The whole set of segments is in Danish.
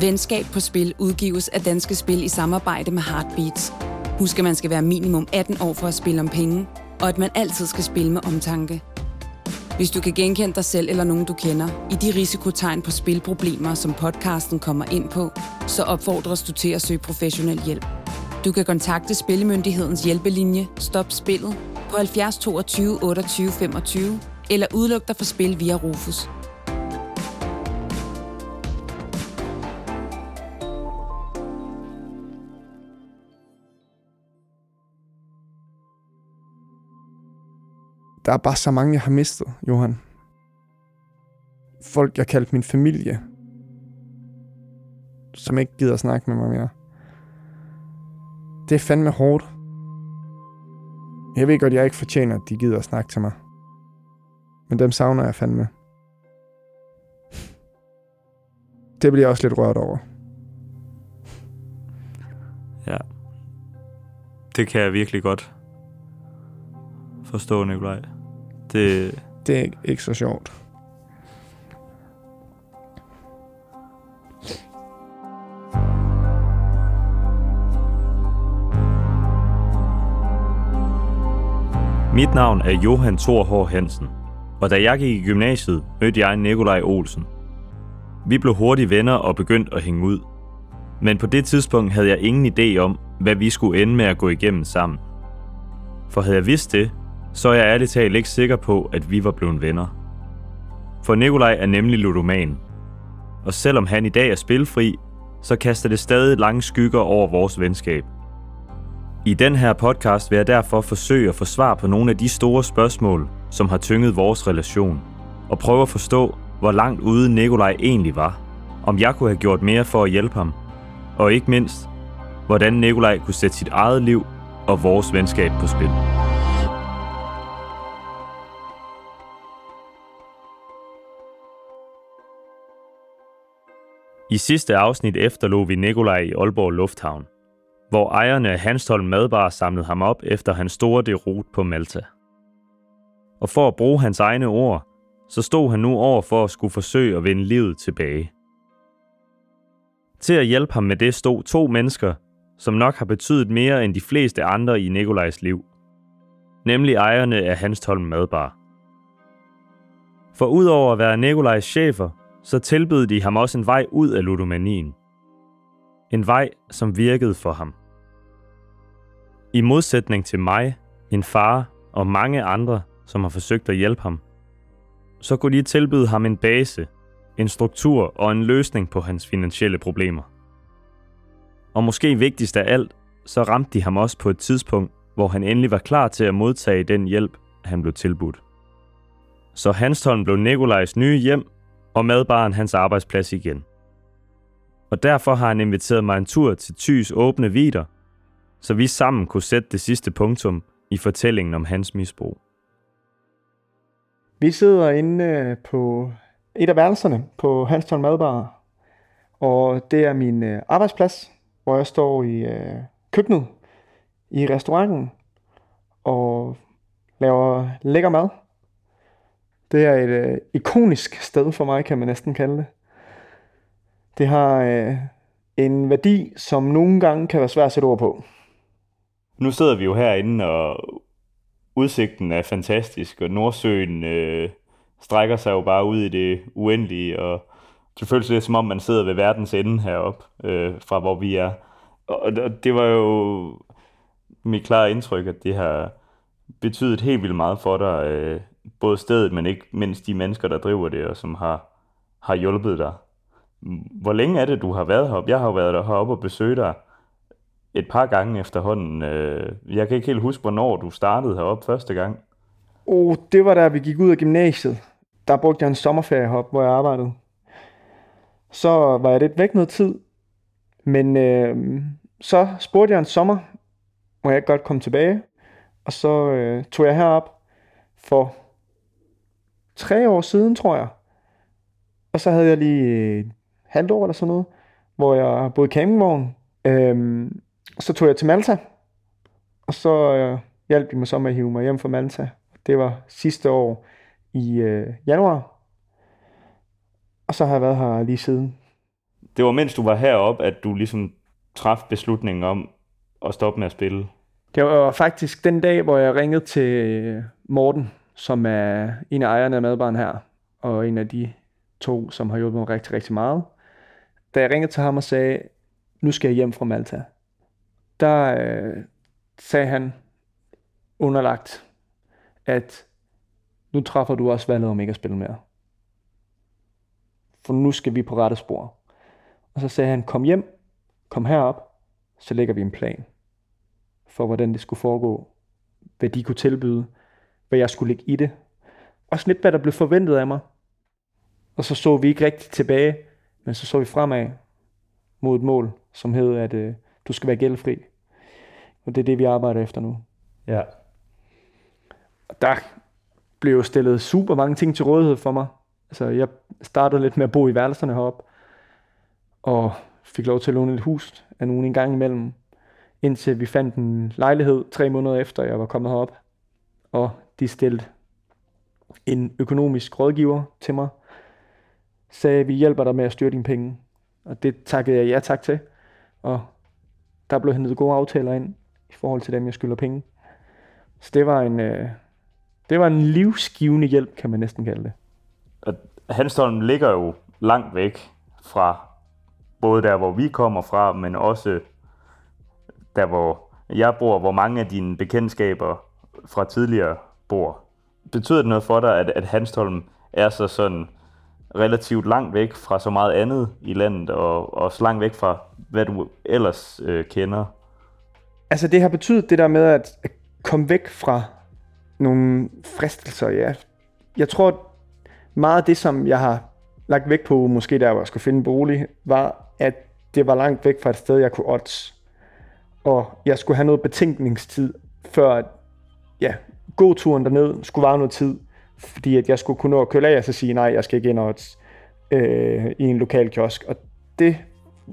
Venskab på Spil udgives af Danske Spil i samarbejde med Heartbeats. Husk, at man skal være minimum 18 år for at spille om penge, og at man altid skal spille med omtanke. Hvis du kan genkende dig selv eller nogen, du kender, i de risikotegn på spilproblemer, som podcasten kommer ind på, så opfordres du til at søge professionel hjælp. Du kan kontakte Spillemyndighedens hjælpelinje Stop Spillet på 70 22 28 25 eller udluk dig for spil via Rufus. Der er bare så mange, jeg har mistet, Johan. Folk, jeg kaldte min familie, som ikke gider snakke med mig mere. Det er fandme hårdt. Jeg ved godt, jeg ikke fortjener, at de gider at snakke til mig. Men dem savner jeg fandme. Det bliver jeg også lidt rørt over. Ja. Det kan jeg virkelig godt forstå, Nikolaj. Det, Det er ikke, så sjovt. Mit navn er Johan Thor H. Hansen, og da jeg gik i gymnasiet, mødte jeg Nikolaj Olsen. Vi blev hurtigt venner og begyndte at hænge ud. Men på det tidspunkt havde jeg ingen idé om, hvad vi skulle ende med at gå igennem sammen. For havde jeg vidst det, så er jeg ærligt talt ikke sikker på, at vi var blevet venner. For Nikolaj er nemlig ludoman. Og selvom han i dag er spilfri, så kaster det stadig lange skygger over vores venskab. I den her podcast vil jeg derfor forsøge at få svar på nogle af de store spørgsmål, som har tynget vores relation, og prøve at forstå, hvor langt ude Nikolaj egentlig var, om jeg kunne have gjort mere for at hjælpe ham, og ikke mindst, hvordan Nikolaj kunne sætte sit eget liv og vores venskab på spil. I sidste afsnit efterlod vi Nikolaj i Aalborg Lufthavn, hvor ejerne af Hanstholm Madbar samlede ham op efter hans store derot på Malta. Og for at bruge hans egne ord, så stod han nu over for at skulle forsøge at vende livet tilbage. Til at hjælpe ham med det stod to mennesker, som nok har betydet mere end de fleste andre i Nikolajs liv. Nemlig ejerne af Hanstholm Madbar. For udover at være Nikolajs chefer, så tilbød de ham også en vej ud af ludomanien. En vej, som virkede for ham. I modsætning til mig, en far og mange andre, som har forsøgt at hjælpe ham, så kunne de tilbyde ham en base, en struktur og en løsning på hans finansielle problemer. Og måske vigtigst af alt, så ramte de ham også på et tidspunkt, hvor han endelig var klar til at modtage den hjælp, han blev tilbudt. Så Hanstholm blev Nikolajs nye hjem, og madbaren hans arbejdsplads igen. Og derfor har han inviteret mig en tur til Thys åbne vider, så vi sammen kunne sætte det sidste punktum i fortællingen om hans misbrug. Vi sidder inde øh, på et af værelserne på Hanstholm Madbar, og det er min øh, arbejdsplads, hvor jeg står i øh, køkkenet i restauranten og laver lækker mad. Det er et øh, ikonisk sted for mig, kan man næsten kalde det. Det har øh, en værdi, som nogle gange kan være svært at sætte ord på. Nu sidder vi jo herinde, og udsigten er fantastisk, og Nordsøen øh, strækker sig jo bare ud i det uendelige, og det føles lidt som om, man sidder ved verdens ende heroppe, øh, fra hvor vi er. Og, og det var jo mit klare indtryk, at det har betydet helt vildt meget for dig, øh, både stedet, men ikke mindst de mennesker, der driver det, og som har, har hjulpet dig. Hvor længe er det, du har været heroppe? Jeg har jo været der heroppe og besøgt dig et par gange efterhånden. Øh, jeg kan ikke helt huske, hvornår du startede heroppe første gang. Oh, det var da vi gik ud af gymnasiet. Der brugte jeg en sommerferie heroppe, hvor jeg arbejdede. Så var jeg lidt væk noget tid. Men øh, så spurgte jeg en sommer, må jeg ikke godt komme tilbage. Og så øh, tog jeg herop for tre år siden, tror jeg. Og så havde jeg lige et halvt år eller sådan noget, hvor jeg boede i campingvogn. Øhm, så tog jeg til Malta, og så øh, hjalp de mig så med at hive mig hjem fra Malta. Det var sidste år i øh, januar. Og så har jeg været her lige siden. Det var mens du var heroppe, at du ligesom traf beslutningen om at stoppe med at spille. Det var faktisk den dag, hvor jeg ringede til Morten, som er en af ejerne af madbaren her, og en af de to, som har hjulpet mig rigtig, rigtig meget. Da jeg ringede til ham og sagde, nu skal jeg hjem fra Malta, der øh, sagde han underlagt, at nu træffer du også valget om ikke at spille mere. For nu skal vi på rette spor. Og så sagde han, kom hjem, kom herop, så lægger vi en plan for, hvordan det skulle foregå, hvad de kunne tilbyde, hvad jeg skulle lægge i det. Også lidt, hvad der blev forventet af mig. Og så så vi ikke rigtig tilbage, men så så vi fremad mod et mål, som hed, at øh, du skal være gældfri. Og det er det, vi arbejder efter nu. Ja. Og der blev jo stillet super mange ting til rådighed for mig. Altså, jeg startede lidt med at bo i værelserne heroppe, og fik lov til at låne et hus af nogen en gang imellem, indtil vi fandt en lejlighed tre måneder efter, jeg var kommet herop. Og de stillede en økonomisk rådgiver til mig, sagde, vi hjælper dig med at styre dine penge. Og det takkede jeg ja tak til. Og der blev hentet gode aftaler ind i forhold til dem, jeg skylder penge. Så det var en, øh, det var en livsgivende hjælp, kan man næsten kalde det. Og Hanstholm ligger jo langt væk fra både der, hvor vi kommer fra, men også der, hvor jeg bor, hvor mange af dine bekendtskaber fra tidligere bor. Betyder det noget for dig, at, at Hanstholm er så sådan relativt langt væk fra så meget andet i landet, og, og så langt væk fra, hvad du ellers øh, kender? Altså det har betydet det der med at komme væk fra nogle fristelser, ja. Jeg tror, meget af det, som jeg har lagt væk på, måske der, hvor jeg skulle finde en bolig, var, at det var langt væk fra et sted, jeg kunne odds. Og jeg skulle have noget betænkningstid, før at, gå turen derned skulle vare noget tid, fordi at jeg skulle kunne nå at køle af og så sige, nej, jeg skal ikke ind og øh, i en lokal kiosk. Og det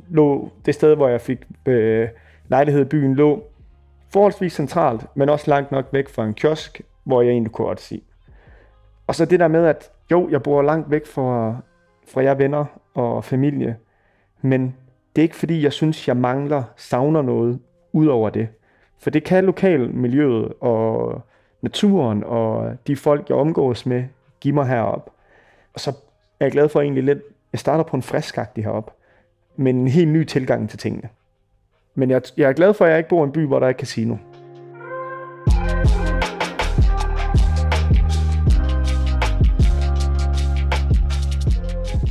lå det sted, hvor jeg fik øh, lejlighed i byen, lå forholdsvis centralt, men også langt nok væk fra en kiosk, hvor jeg egentlig kunne sige. Og så det der med, at jo, jeg bor langt væk fra, fra jer venner og familie, men det er ikke fordi, jeg synes, jeg mangler, savner noget ud over det. For det kan lokalmiljøet og naturen og de folk, jeg omgås med, giver mig herop. Og så er jeg glad for egentlig lidt, jeg starter på en friskagtig herop, men en helt ny tilgang til tingene. Men jeg, jeg er glad for, at jeg ikke bor i en by, hvor der er et casino.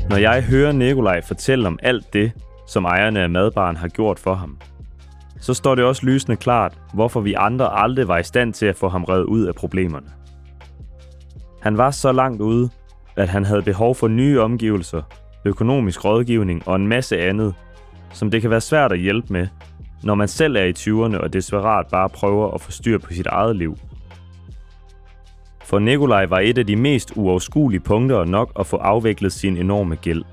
Når jeg hører Nikolaj fortælle om alt det, som ejerne af madbaren har gjort for ham, så står det også lysende klart, hvorfor vi andre aldrig var i stand til at få ham reddet ud af problemerne. Han var så langt ude, at han havde behov for nye omgivelser, økonomisk rådgivning og en masse andet, som det kan være svært at hjælpe med, når man selv er i 20'erne og desperat bare prøver at få styr på sit eget liv. For Nikolaj var et af de mest uoverskuelige punkter nok at få afviklet sin enorme gæld.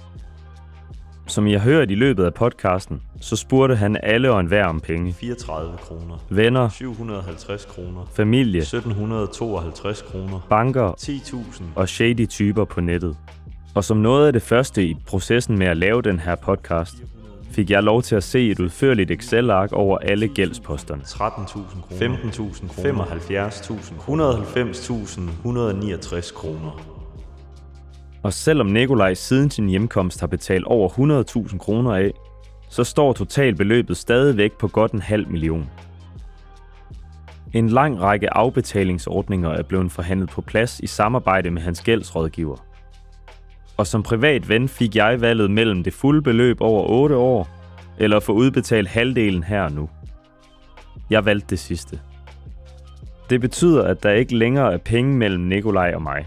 Som jeg hørt i løbet af podcasten, så spurgte han alle og enhver om penge. 34 kroner. Venner, 750 kroner. familie, 1752 kroner. banker 10.000. og shady typer på nettet. Og som noget af det første i processen med at lave den her podcast, fik jeg lov til at se et udførligt Excel-ark over alle gældsposterne. 13.000 kroner. 15.000 kroner. 75.000 190.000 169 kroner. Og selvom Nikolaj siden sin hjemkomst har betalt over 100.000 kroner af, så står totalbeløbet stadigvæk på godt en halv million. En lang række afbetalingsordninger er blevet forhandlet på plads i samarbejde med hans gældsrådgiver. Og som privat ven fik jeg valget mellem det fulde beløb over 8 år, eller at få udbetalt halvdelen her og nu. Jeg valgte det sidste. Det betyder, at der ikke længere er penge mellem Nikolaj og mig.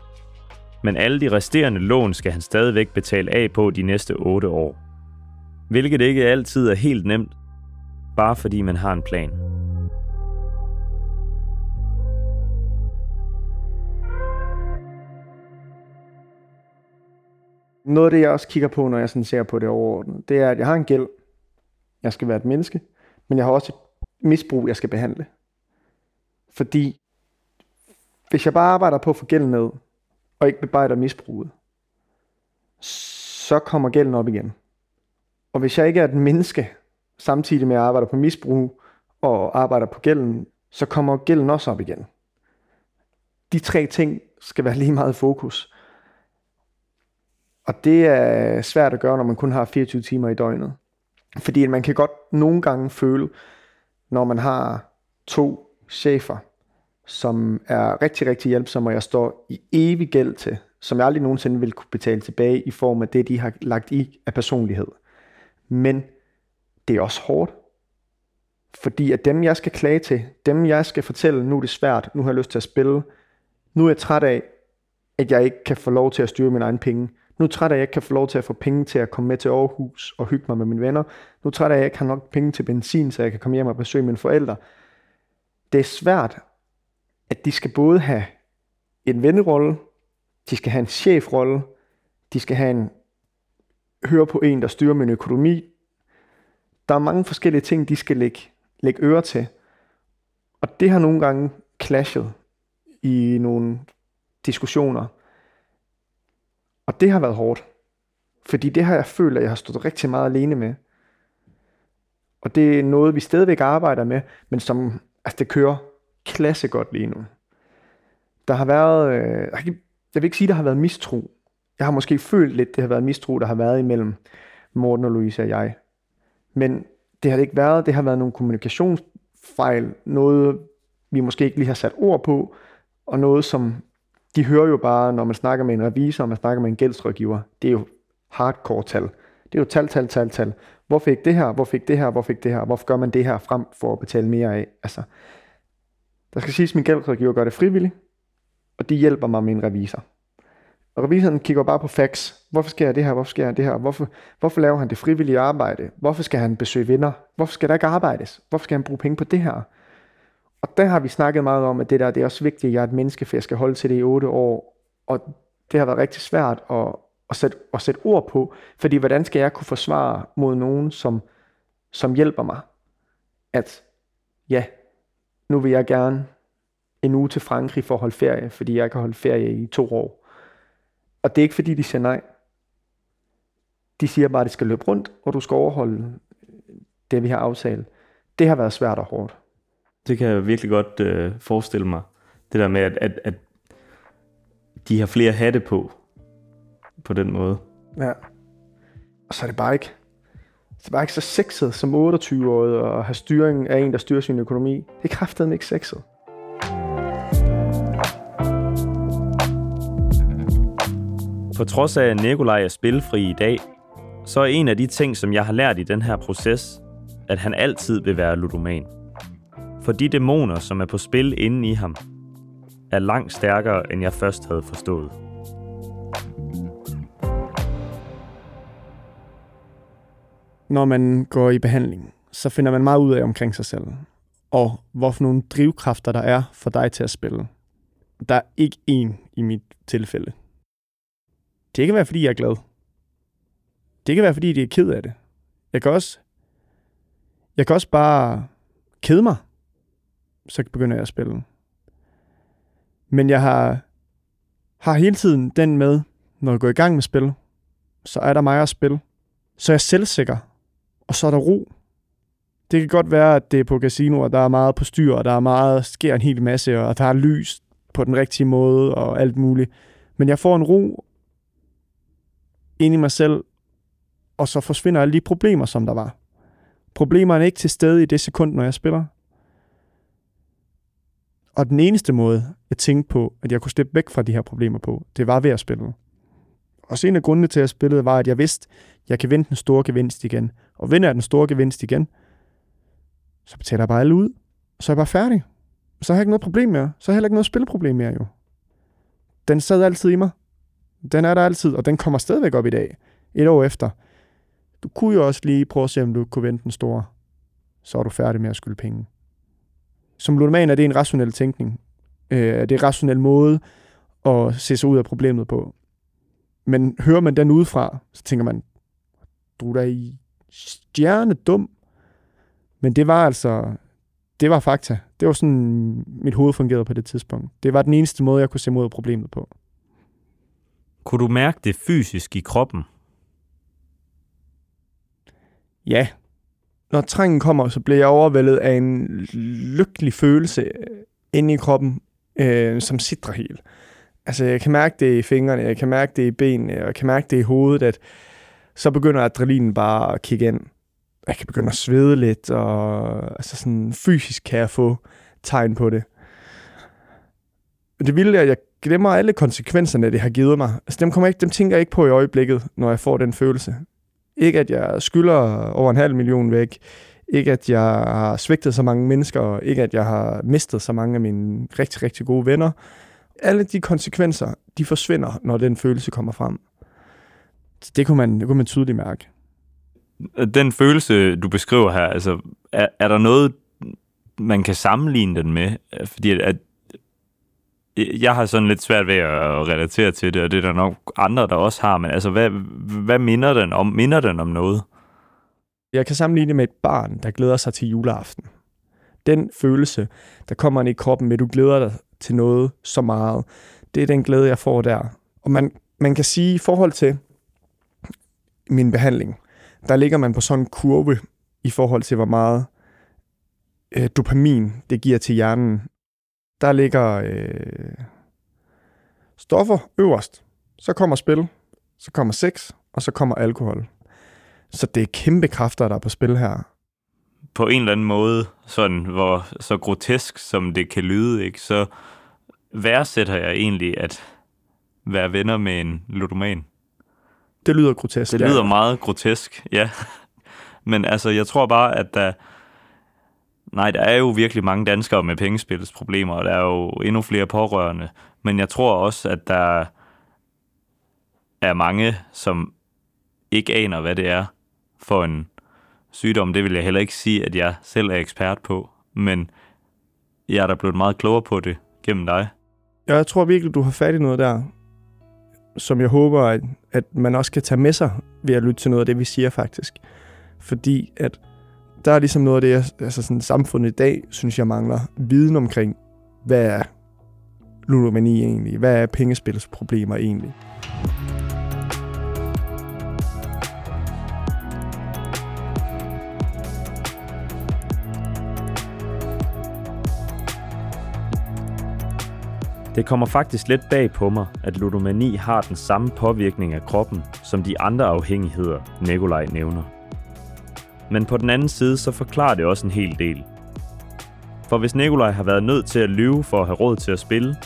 Men alle de resterende lån skal han stadigvæk betale af på de næste 8 år. Hvilket ikke altid er helt nemt, bare fordi man har en plan. Noget af det, jeg også kigger på, når jeg sådan ser på det overordnet, det er, at jeg har en gæld. Jeg skal være et menneske, men jeg har også et misbrug, jeg skal behandle. Fordi hvis jeg bare arbejder på at få gælden ned, og ikke bebrejder misbruget, så kommer gælden op igen. Og hvis jeg ikke er et menneske, samtidig med at jeg arbejder på misbrug og arbejder på gælden, så kommer gælden også op igen. De tre ting skal være lige meget fokus. Og det er svært at gøre, når man kun har 24 timer i døgnet. Fordi man kan godt nogle gange føle, når man har to chefer, som er rigtig, rigtig hjælpsomme, og jeg står i evig gæld til, som jeg aldrig nogensinde vil kunne betale tilbage i form af det, de har lagt i af personlighed. Men det er også hårdt. Fordi at dem, jeg skal klage til, dem, jeg skal fortælle, nu er det svært, nu har jeg lyst til at spille, nu er jeg træt af, at jeg ikke kan få lov til at styre mine egne penge. Nu er jeg træt af, at jeg ikke kan få lov til at få penge til at komme med til Aarhus og hygge mig med mine venner. Nu er jeg træt af, at jeg ikke har nok penge til benzin, så jeg kan komme hjem og besøge mine forældre. Det er svært, at de skal både have en vennerolle, de skal have en chefrolle, de skal have en høre på en, der styrer min økonomi. Der er mange forskellige ting, de skal lægge, lægge øre til. Og det har nogle gange clashet i nogle diskussioner. Og det har været hårdt. Fordi det har jeg følt, at jeg har stået rigtig meget alene med. Og det er noget, vi stadigvæk arbejder med, men som altså det kører klasse godt lige nu. Der har været, øh, jeg vil ikke sige, der har været mistro. Jeg har måske følt lidt, det har været mistro, der har været imellem Morten og Louise og jeg. Men det har det ikke været. Det har været nogle kommunikationsfejl, noget vi måske ikke lige har sat ord på, og noget som de hører jo bare, når man snakker med en revisor, og man snakker med en gældsrådgiver, det er jo hardcore tal. Det er jo tal, tal, tal, tal. Hvor fik det her? Hvor fik det her? Hvor fik det her? Hvorfor gør man det her frem for at betale mere af? Altså, der skal siges, at min gældsrådgiver gør det frivilligt, og de hjælper mig med en revisor. Og revisoren kigger bare på facts. Hvorfor sker jeg det her? Hvorfor sker jeg det her? Hvorfor, hvorfor laver han det frivillige arbejde? Hvorfor skal han besøge venner? Hvorfor skal der ikke arbejdes? Hvorfor skal han bruge penge på det her? Og der har vi snakket meget om, at det der det er også vigtigt, at jeg er et menneske, for jeg skal holde til det i otte år. Og det har været rigtig svært at, at, sætte, at sætte ord på, fordi hvordan skal jeg kunne forsvare mod nogen, som, som hjælper mig? At ja, nu vil jeg gerne en uge til Frankrig for at holde ferie, fordi jeg kan holde ferie i to år. Og det er ikke fordi, de siger nej. De siger bare, at det skal løbe rundt, og du skal overholde det, vi har aftalt. Det har været svært og hårdt. Det kan jeg virkelig godt øh, forestille mig. Det der med, at, at, at de har flere hatte på, på den måde. Ja. Og så er det bare ikke, det var ikke så sexet som 28-årig at have styringen af en, der styrer sin økonomi. Det er kraftedeme ikke sexet. På trods af, at Nikolaj er spilfri i dag, så er en af de ting, som jeg har lært i den her proces, at han altid vil være ludoman. For de dæmoner, som er på spil inde i ham, er langt stærkere, end jeg først havde forstået. Når man går i behandling, så finder man meget ud af omkring sig selv. Og hvorfor nogle drivkræfter der er for dig til at spille. Der er ikke en i mit tilfælde. Det kan være, fordi jeg er glad. Det kan være, fordi de er ked af det. Jeg kan også, jeg kan også bare kede mig. Så begynder jeg at spille. Men jeg har, har hele tiden den med, når jeg går i gang med spil, så er der mig at spille. Så er jeg selvsikker, og så er der ro. Det kan godt være, at det er på casinoer, der er meget på styr, og der er meget, sker en hel masse, og der er lys på den rigtige måde, og alt muligt. Men jeg får en ro ind i mig selv, og så forsvinder alle de problemer, som der var. Problemerne er ikke til stede i det sekund, når jeg spiller. Og den eneste måde, jeg tænkte på, at jeg kunne slippe væk fra de her problemer på, det var ved at spille. Og så en af grundene til, at jeg spillede, var, at jeg vidste, at jeg kan vinde den store gevinst igen. Og vinder jeg den store gevinst igen, så betaler jeg bare alle ud, og så er jeg bare færdig. Så har jeg ikke noget problem mere. Så har jeg heller ikke noget spilleproblem mere, jo. Den sad altid i mig. Den er der altid, og den kommer stadigvæk op i dag, et år efter. Du kunne jo også lige prøve at se, om du kunne vente den store. Så er du færdig med at skylde penge. Som ludoman er det en rationel tænkning. Øh, det er en rationel måde at se sig ud af problemet på. Men hører man den udefra, så tænker man, du er da i stjerne dum. Men det var altså, det var fakta. Det var sådan, mit hoved fungerede på det tidspunkt. Det var den eneste måde, jeg kunne se mod problemet på. Kunne du mærke det fysisk i kroppen, ja, når trængen kommer, så bliver jeg overvældet af en lykkelig følelse inde i kroppen, øh, som sidder helt. Altså, jeg kan mærke det i fingrene, jeg kan mærke det i benene, og jeg kan mærke det i hovedet, at så begynder adrenalinen bare at kigge ind. Jeg kan begynde at svede lidt, og altså sådan fysisk kan jeg få tegn på det. Men det vilde er, at jeg glemmer alle konsekvenserne, det har givet mig. Altså, dem, kommer ikke, dem tænker jeg ikke på i øjeblikket, når jeg får den følelse. Ikke at jeg skylder over en halv million væk. Ikke at jeg har svigtet så mange mennesker. Ikke at jeg har mistet så mange af mine rigtig, rigtig gode venner. Alle de konsekvenser, de forsvinder, når den følelse kommer frem. Det kunne man, det kunne man tydeligt mærke. Den følelse, du beskriver her, altså, er, er der noget, man kan sammenligne den med? Fordi at, at jeg har sådan lidt svært ved at relatere til det, og det er der nok andre, der også har, men altså, hvad, hvad minder den om? Minder den om noget? Jeg kan sammenligne det med et barn, der glæder sig til juleaften. Den følelse, der kommer ind i kroppen med, at du glæder dig til noget så meget, det er den glæde, jeg får der. Og man, man kan sige, i forhold til min behandling, der ligger man på sådan en kurve i forhold til, hvor meget øh, dopamin det giver til hjernen. Der ligger øh, stoffer øverst. Så kommer spil, så kommer sex, og så kommer alkohol. Så det er kæmpe kræfter, der er på spil her. På en eller anden måde, sådan hvor så grotesk som det kan lyde, ikke, så værdsætter jeg egentlig at være venner med en ludoman. Det lyder grotesk. Det lyder meget grotesk, ja. Men altså, jeg tror bare, at der... Nej, der er jo virkelig mange danskere med pengespilsproblemer, og der er jo endnu flere pårørende. Men jeg tror også, at der er mange, som ikke aner, hvad det er for en sygdom. Det vil jeg heller ikke sige, at jeg selv er ekspert på. Men jeg er da blevet meget klogere på det gennem dig. Ja, jeg tror virkelig, du har fat i noget der, som jeg håber, at, at man også kan tage med sig ved at lytte til noget af det, vi siger faktisk. Fordi at der er ligesom noget af det, altså sådan samfundet i dag, synes jeg mangler viden omkring, hvad er ludomani egentlig? Hvad er pengespilsproblemer egentlig? Det kommer faktisk lidt bag på mig, at ludomani har den samme påvirkning af kroppen, som de andre afhængigheder, Nikolaj nævner. Men på den anden side, så forklarer det også en hel del. For hvis Nikolaj har været nødt til at lyve for at have råd til at spille,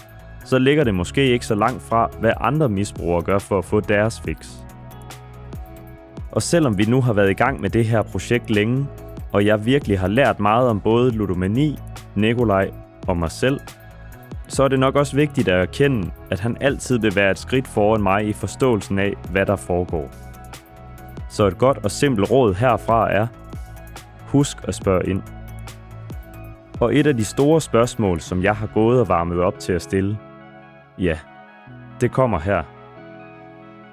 så ligger det måske ikke så langt fra, hvad andre misbrugere gør for at få deres fix. Og selvom vi nu har været i gang med det her projekt længe, og jeg virkelig har lært meget om både ludomani, Nikolaj og mig selv, så er det nok også vigtigt at erkende, at han altid vil være et skridt foran mig i forståelsen af, hvad der foregår. Så et godt og simpelt råd herfra er, husk at spørge ind. Og et af de store spørgsmål, som jeg har gået og varmet op til at stille, ja, det kommer her.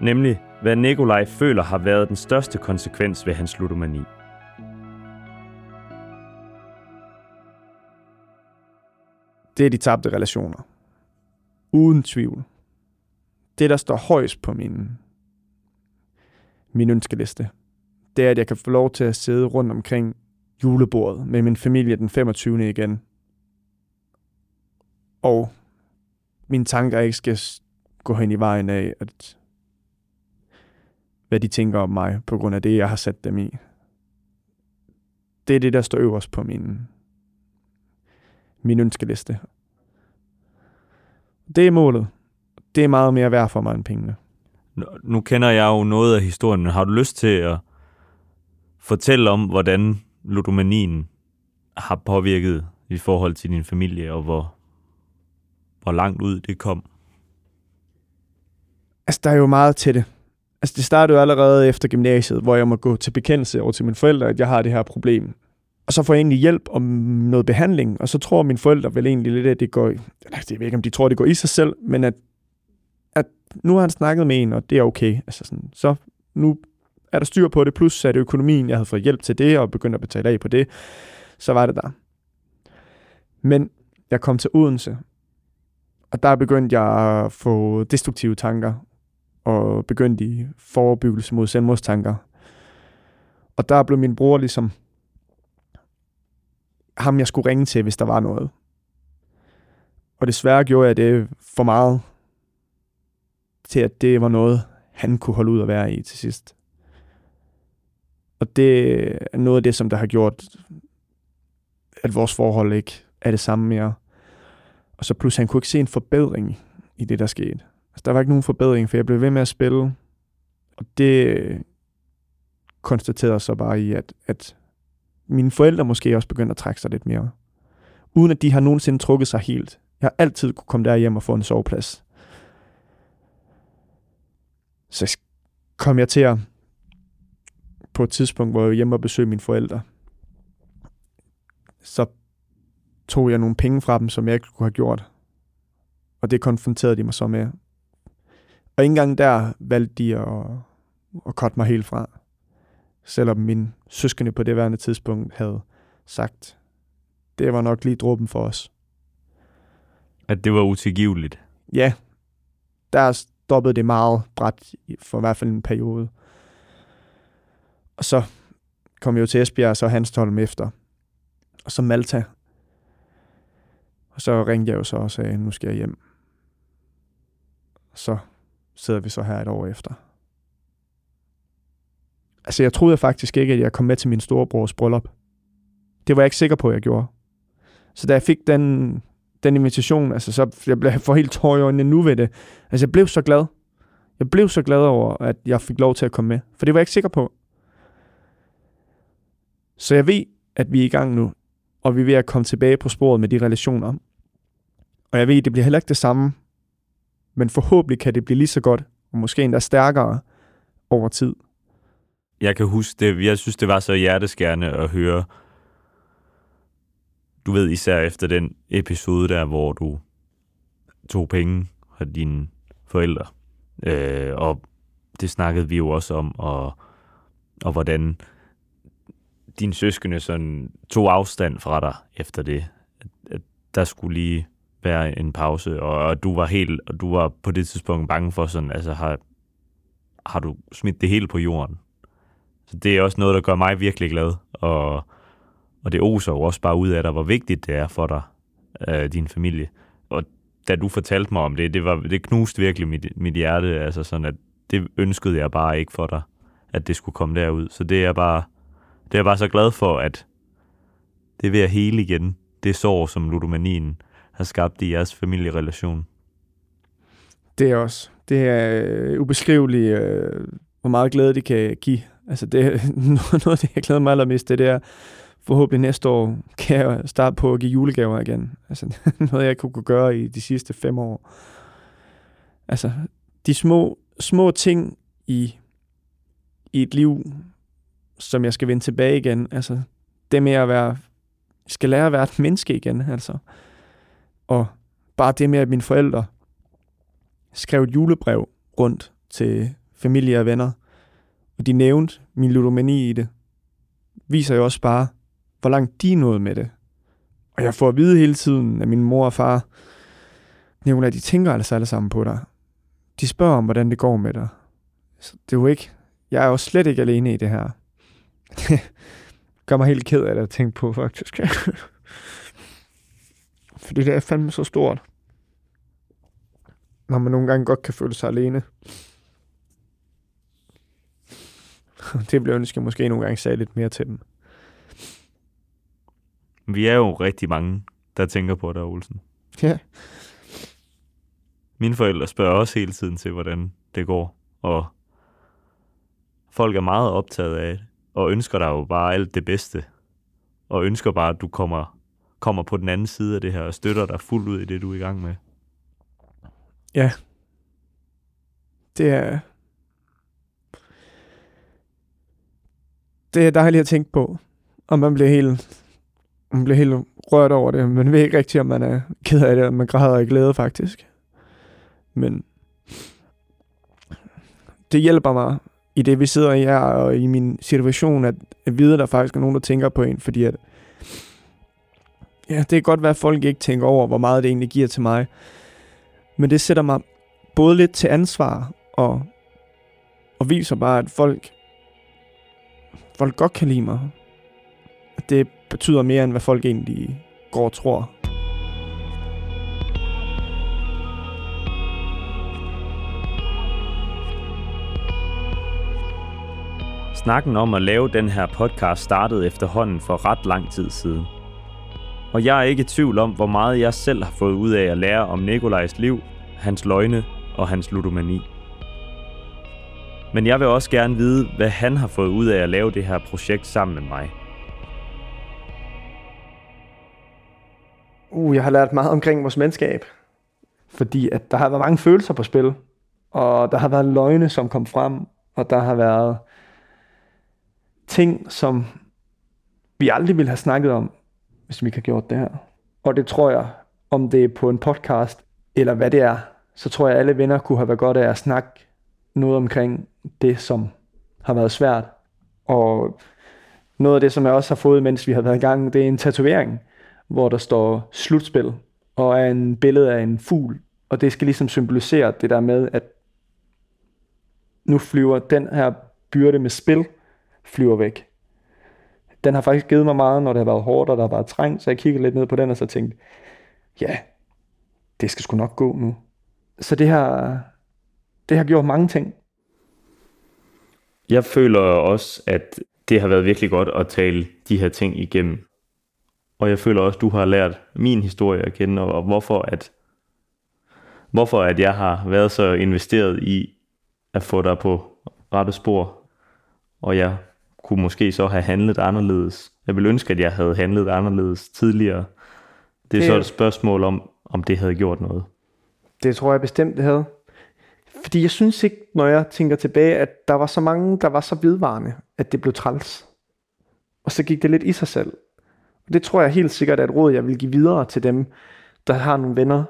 Nemlig, hvad Nikolaj føler har været den største konsekvens ved hans ludomani. Det er de tabte relationer. Uden tvivl. Det, der står højst på min, min ønskeliste, det er, at jeg kan få lov til at sidde rundt omkring julebordet med min familie den 25. igen. Og mine tanker ikke skal gå hen i vejen af, at hvad de tænker om mig, på grund af det, jeg har sat dem i. Det er det, der står øverst på min, min ønskeliste. Det er målet. Det er meget mere værd for mig end pengene. Nu, kender jeg jo noget af historien, men har du lyst til at fortælle om, hvordan ludomanien har påvirket i forhold til din familie, og hvor, hvor langt ud det kom? Altså, der er jo meget til det. Altså, det startede jo allerede efter gymnasiet, hvor jeg må gå til bekendelse over til mine forældre, at jeg har det her problem. Og så får jeg egentlig hjælp om noget behandling, og så tror mine forældre vel egentlig lidt, at det går, eller jeg ved ikke, om de tror, det går i sig selv, men at, at nu har han snakket med en, og det er okay. Altså sådan, så nu er der styr på det, plus at økonomien, jeg havde fået hjælp til det, og begyndt at betale af på det, så var det der. Men jeg kom til Odense, og der begyndte jeg at få destruktive tanker, og begyndte i forebyggelse mod selvmordstanker. Og der blev min bror ligesom ham, jeg skulle ringe til, hvis der var noget. Og desværre gjorde jeg det for meget til, at det var noget, han kunne holde ud at være i til sidst. Og det er noget af det, som der har gjort, at vores forhold ikke er det samme mere. Og så pludselig, han kunne ikke se en forbedring i det, der skete. Altså, der var ikke nogen forbedring, for jeg blev ved med at spille. Og det konstaterede så bare i, at, at mine forældre måske også begyndte at trække sig lidt mere. Uden at de har nogensinde trukket sig helt. Jeg har altid kunne komme derhjem og få en soveplads. Så kom jeg til at på et tidspunkt, hvor jeg var hjemme og besøgte mine forældre. Så tog jeg nogle penge fra dem, som jeg ikke kunne have gjort. Og det konfronterede de mig så med. Og ikke engang der valgte de at, at cutte mig helt fra. Selvom min søskende på det værende tidspunkt havde sagt, det var nok lige dråben for os. At det var utilgiveligt. Ja, der stoppede det meget bræt for i hvert fald en periode. Og så kom jeg jo til Esbjerg, og så Hanstholm efter. Og så Malta. Og så ringte jeg jo så og sagde, nu skal jeg hjem. Og så sidder vi så her et år efter. Altså, jeg troede faktisk ikke, at jeg kom med til min storebrors bryllup. Det var jeg ikke sikker på, at jeg gjorde. Så da jeg fik den, den invitation, altså, så jeg blev for helt tår i øjnene nu ved det. Altså, jeg blev så glad. Jeg blev så glad over, at jeg fik lov til at komme med. For det var jeg ikke sikker på. Så jeg ved, at vi er i gang nu, og vi er ved at komme tilbage på sporet med de relationer. Og jeg ved, at det bliver heller ikke det samme, men forhåbentlig kan det blive lige så godt, og måske endda stærkere over tid. Jeg kan huske det. Jeg synes, det var så hjerteskærende at høre. Du ved især efter den episode der, hvor du tog penge fra dine forældre. Øh, og det snakkede vi jo også om, og, og hvordan din søskende sådan tog afstand fra dig efter det. At, at der skulle lige være en pause, og, og du var helt, og du var på det tidspunkt bange for sådan, altså har, har du smidt det hele på jorden? Så det er også noget, der gør mig virkelig glad, og, og det oser jo også bare ud af dig, hvor vigtigt det er for dig, øh, din familie. Og da du fortalte mig om det, det, var, det knuste virkelig mit, mit hjerte, altså sådan, at det ønskede jeg bare ikke for dig, at det skulle komme derud. Så det er bare, det er jeg bare så glad for, at det er ved at hele igen. Det sår, som ludomanien har skabt i jeres familierelation. Det er også. Det er øh, ubeskriveligt, øh, hvor meget glæde det kan give. Altså det noget af det, jeg glæder mig allermest, det er forhåbentlig næste år kan jeg starte på at give julegaver igen. Altså noget, jeg kunne gøre i de sidste fem år. Altså de små, små ting i, i et liv, som jeg skal vende tilbage igen. Altså, det med at være, skal lære at være et menneske igen, altså. Og bare det med, at mine forældre skrev et julebrev rundt til familie og venner, og de nævnte min ludomani i det, viser jo også bare, hvor langt de nåede med det. Og jeg får at vide hele tiden, af min mor og far nævner, de tænker altså alle sammen på dig. De spørger om, hvordan det går med dig. Så det er jo ikke, jeg er jo slet ikke alene i det her. Det gør mig helt ked af det at tænke på, faktisk. Fordi det er fandme så stort. Når man nogle gange godt kan føle sig alene. Det bliver ønsket måske nogle gange sagde lidt mere til dem. Vi er jo rigtig mange, der tænker på dig, Olsen. Ja. Mine forældre spørger også hele tiden til, hvordan det går. Og folk er meget optaget af det og ønsker dig jo bare alt det bedste, og ønsker bare, at du kommer, kommer på den anden side af det her, og støtter dig fuldt ud i det, du er i gang med. Ja. Det er... Det er dejligt at tænke på, og man bliver helt, man bliver helt rørt over det. Man ved ikke rigtigt, om man er ked af det, og man græder i glæde faktisk. Men det hjælper mig i det, vi sidder i her, og i min situation, at, at vide, at der faktisk er nogen, der tænker på en, fordi at, ja, det kan godt være, at folk ikke tænker over, hvor meget det egentlig giver til mig. Men det sætter mig både lidt til ansvar, og, og viser bare, at folk folk godt kan lide mig. At det betyder mere, end hvad folk egentlig går og tror. Snakken om at lave den her podcast startede efterhånden for ret lang tid siden. Og jeg er ikke i tvivl om, hvor meget jeg selv har fået ud af at lære om Nikolajs liv, hans løgne og hans ludomani. Men jeg vil også gerne vide, hvad han har fået ud af at lave det her projekt sammen med mig. Uh, jeg har lært meget omkring vores menneskab. Fordi at der har været mange følelser på spil. Og der har været løgne, som kom frem. Og der har været ting, som vi aldrig ville have snakket om, hvis vi ikke har gjort det her. Og det tror jeg, om det er på en podcast, eller hvad det er, så tror jeg, at alle venner kunne have været godt af at snakke noget omkring det, som har været svært. Og noget af det, som jeg også har fået, mens vi har været i gang, det er en tatovering, hvor der står slutspil, og er en billede af en fugl. Og det skal ligesom symbolisere det der med, at nu flyver den her byrde med spil, flyver væk. Den har faktisk givet mig meget, når det har været hårdt, og der har været trængt, så jeg kiggede lidt ned på den, og så tænkte, ja, det skal sgu nok gå nu. Så det har, det har gjort mange ting. Jeg føler også, at det har været virkelig godt at tale de her ting igennem. Og jeg føler også, at du har lært min historie at kende, og, hvorfor, at, hvorfor at jeg har været så investeret i at få dig på rette spor. Og jeg kunne måske så have handlet anderledes. Jeg ville ønske, at jeg havde handlet anderledes tidligere. Det er Det- så et spørgsmål om, om det havde gjort noget. Det tror jeg bestemt, det havde. Fordi jeg synes ikke, når jeg tænker tilbage, at der var så mange, der var så vedvarende, at det blev træls. Og så gik det lidt i sig selv. Og det tror jeg helt sikkert er et råd, jeg vil give videre til dem, der har nogle venner,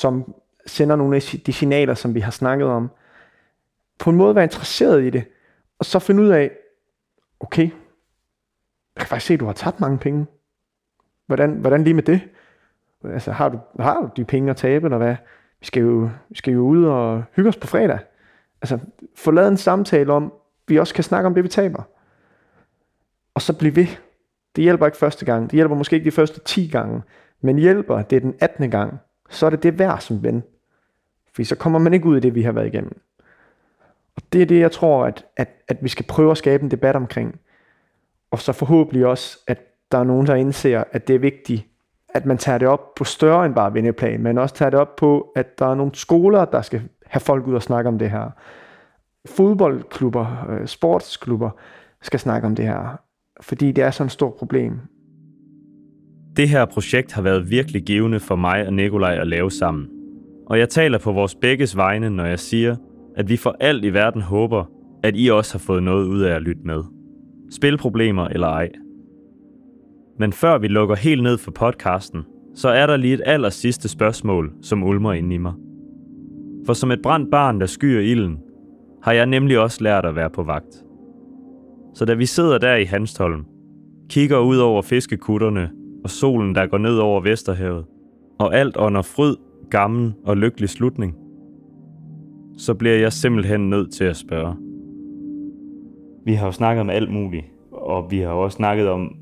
som sender nogle af de signaler, som vi har snakket om. På en måde være interesseret i det. Og så finde ud af, okay, jeg kan faktisk se, at du har tabt mange penge. Hvordan, hvordan lige med det? Altså, har du, har du de penge at tabe, eller hvad? Vi skal jo, vi skal jo ud og hygge os på fredag. Altså, få lavet en samtale om, vi også kan snakke om det, vi taber. Og så blive ved. Det hjælper ikke første gang. Det hjælper måske ikke de første 10 gange. Men hjælper det er den 18. gang, så er det det værd som ven. Fordi så kommer man ikke ud af det, vi har været igennem. Og det er det, jeg tror, at, at, at vi skal prøve at skabe en debat omkring. Og så forhåbentlig også, at der er nogen, der indser, at det er vigtigt, at man tager det op på større end bare venneplan, men også tager det op på, at der er nogle skoler, der skal have folk ud og snakke om det her. Fodboldklubber, øh, sportsklubber skal snakke om det her, fordi det er sådan et stort problem. Det her projekt har været virkelig givende for mig og Nikolaj at lave sammen. Og jeg taler på vores begges vegne, når jeg siger, at vi for alt i verden håber, at I også har fået noget ud af at lytte med. Spilproblemer eller ej. Men før vi lukker helt ned for podcasten, så er der lige et aller sidste spørgsmål, som ulmer ind i mig. For som et brændt barn, der skyer ilden, har jeg nemlig også lært at være på vagt. Så da vi sidder der i Hanstholm, kigger ud over fiskekutterne og solen, der går ned over Vesterhavet, og alt under fryd, gammel og lykkelig slutning, så bliver jeg simpelthen nødt til at spørge. Vi har jo snakket om alt muligt, og vi har også snakket om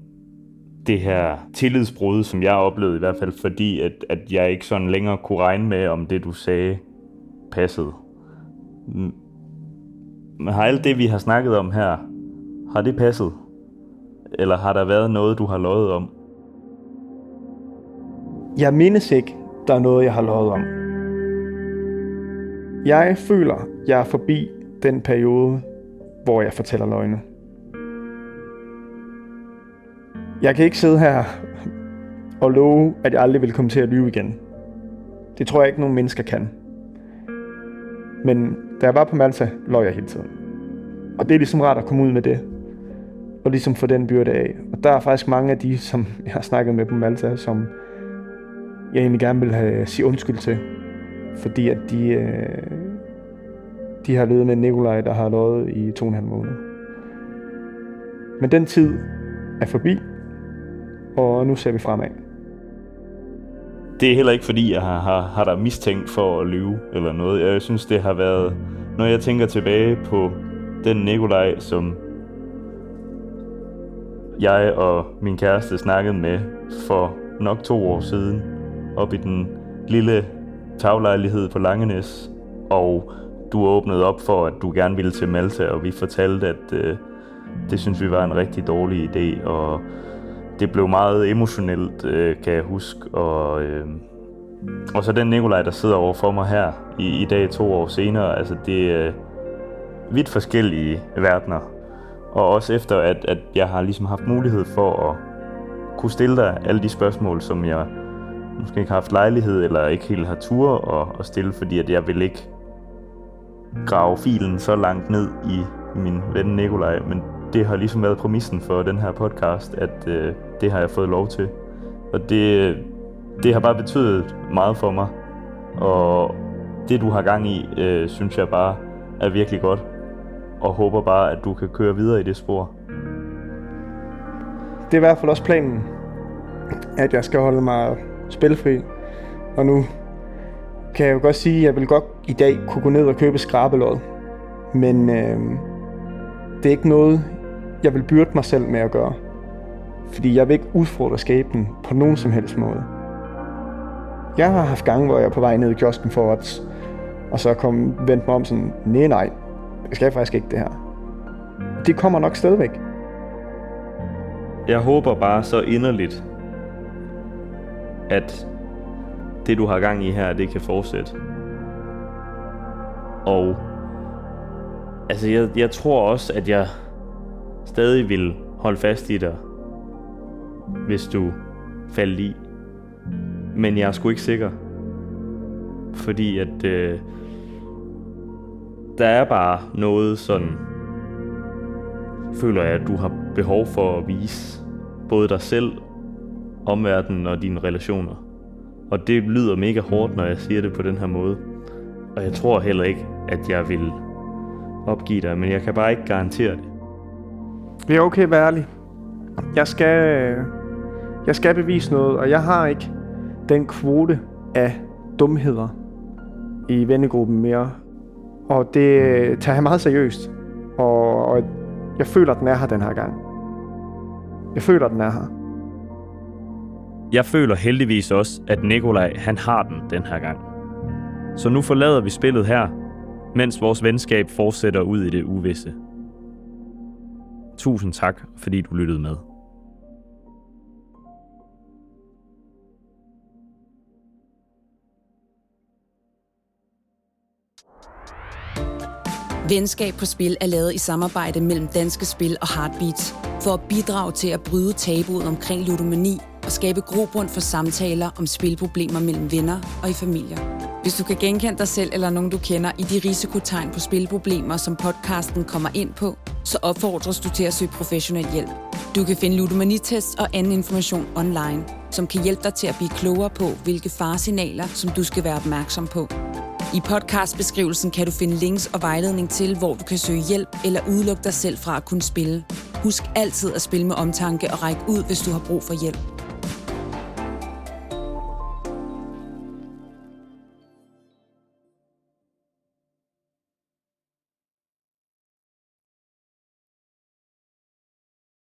det her tillidsbrud, som jeg oplevede i hvert fald, fordi at, at jeg ikke sådan længere kunne regne med, om det du sagde passede. Men har alt det, vi har snakket om her, har det passet? Eller har der været noget, du har lovet om? Jeg mindes ikke, der er noget, jeg har lovet om. Jeg føler, jeg er forbi den periode, hvor jeg fortæller løgne. Jeg kan ikke sidde her og love, at jeg aldrig vil komme til at lyve igen. Det tror jeg ikke, nogen mennesker kan. Men da jeg var på Malta, løj jeg hele tiden. Og det er ligesom rart at komme ud med det. Og ligesom få den byrde af. Og der er faktisk mange af de, som jeg har snakket med på Malta, som jeg egentlig gerne vil have, sige undskyld til. Fordi at de, øh, de har levet med Nikolaj, der har løjet i to og en halv måned. Men den tid er forbi, og nu ser vi fremad. Det er heller ikke fordi, jeg har, har, har dig mistænkt for at lyve eller noget. Jeg synes, det har været, når jeg tænker tilbage på den Nikolaj, som jeg og min kæreste snakkede med for nok to år siden, op i den lille taglejlighed på Langenæs, og du åbnede op for, at du gerne ville til Malta, og vi fortalte, at øh, det synes vi var en rigtig dårlig idé, og det blev meget emotionelt, øh, kan jeg huske, og, øh, og så den Nikolaj, der sidder over for mig her i, i dag to år senere, altså det er vidt forskellige verdener, og også efter, at, at jeg har ligesom haft mulighed for at kunne stille dig alle de spørgsmål, som jeg måske ikke har haft lejlighed, eller ikke helt har tur at, at stille, fordi at jeg vil ikke grave filen så langt ned i min ven Nikolaj, men det har ligesom været præmissen for den her podcast, at øh, det har jeg fået lov til. Og det, det har bare betydet meget for mig, og det du har gang i, øh, synes jeg bare er virkelig godt, og håber bare, at du kan køre videre i det spor. Det er i hvert fald også planen, at jeg skal holde mig spilfri. Og nu kan jeg jo godt sige, at jeg vil godt i dag kunne gå ned og købe skrabelod. Men øh, det er ikke noget, jeg vil byrde mig selv med at gøre. Fordi jeg vil ikke udfordre skæbnen på nogen som helst måde. Jeg har haft gange, hvor jeg er på vej ned i kiosken for odds, og så kom vendt mig om sådan, nej nej, jeg skal faktisk ikke det her. Det kommer nok stadigvæk. Jeg håber bare så inderligt, at det du har gang i her, det kan fortsætte. Og altså jeg, jeg tror også, at jeg stadig vil holde fast i dig, hvis du faldt i. Men jeg er sgu ikke sikker. Fordi at øh, der er bare noget sådan, føler jeg, at du har behov for at vise både dig selv, omverdenen og dine relationer. Og det lyder mega hårdt, når jeg siger det på den her måde. Og jeg tror heller ikke, at jeg vil opgive dig, men jeg kan bare ikke garantere det. Det er okay at være ærlig. Jeg skal, jeg skal bevise noget, og jeg har ikke den kvote af dumheder i vennegruppen mere. Og det tager jeg meget seriøst. Og, og jeg føler, at den er her den her gang. Jeg føler, at den er her. Jeg føler heldigvis også, at Nikolaj han har den den her gang. Så nu forlader vi spillet her, mens vores venskab fortsætter ud i det uvisse. Tusind tak, fordi du lyttede med. Venskab på Spil er lavet i samarbejde mellem Danske Spil og Heartbeats for at bidrage til at bryde tabuet omkring ludomani og skabe grobund for samtaler om spilproblemer mellem venner og i familier. Hvis du kan genkende dig selv eller nogen, du kender i de risikotegn på spilproblemer, som podcasten kommer ind på, så opfordres du til at søge professionel hjælp. Du kan finde ludomanitest og anden information online, som kan hjælpe dig til at blive klogere på, hvilke faresignaler, som du skal være opmærksom på. I podcastbeskrivelsen kan du finde links og vejledning til, hvor du kan søge hjælp eller udelukke dig selv fra at kunne spille. Husk altid at spille med omtanke og række ud, hvis du har brug for hjælp.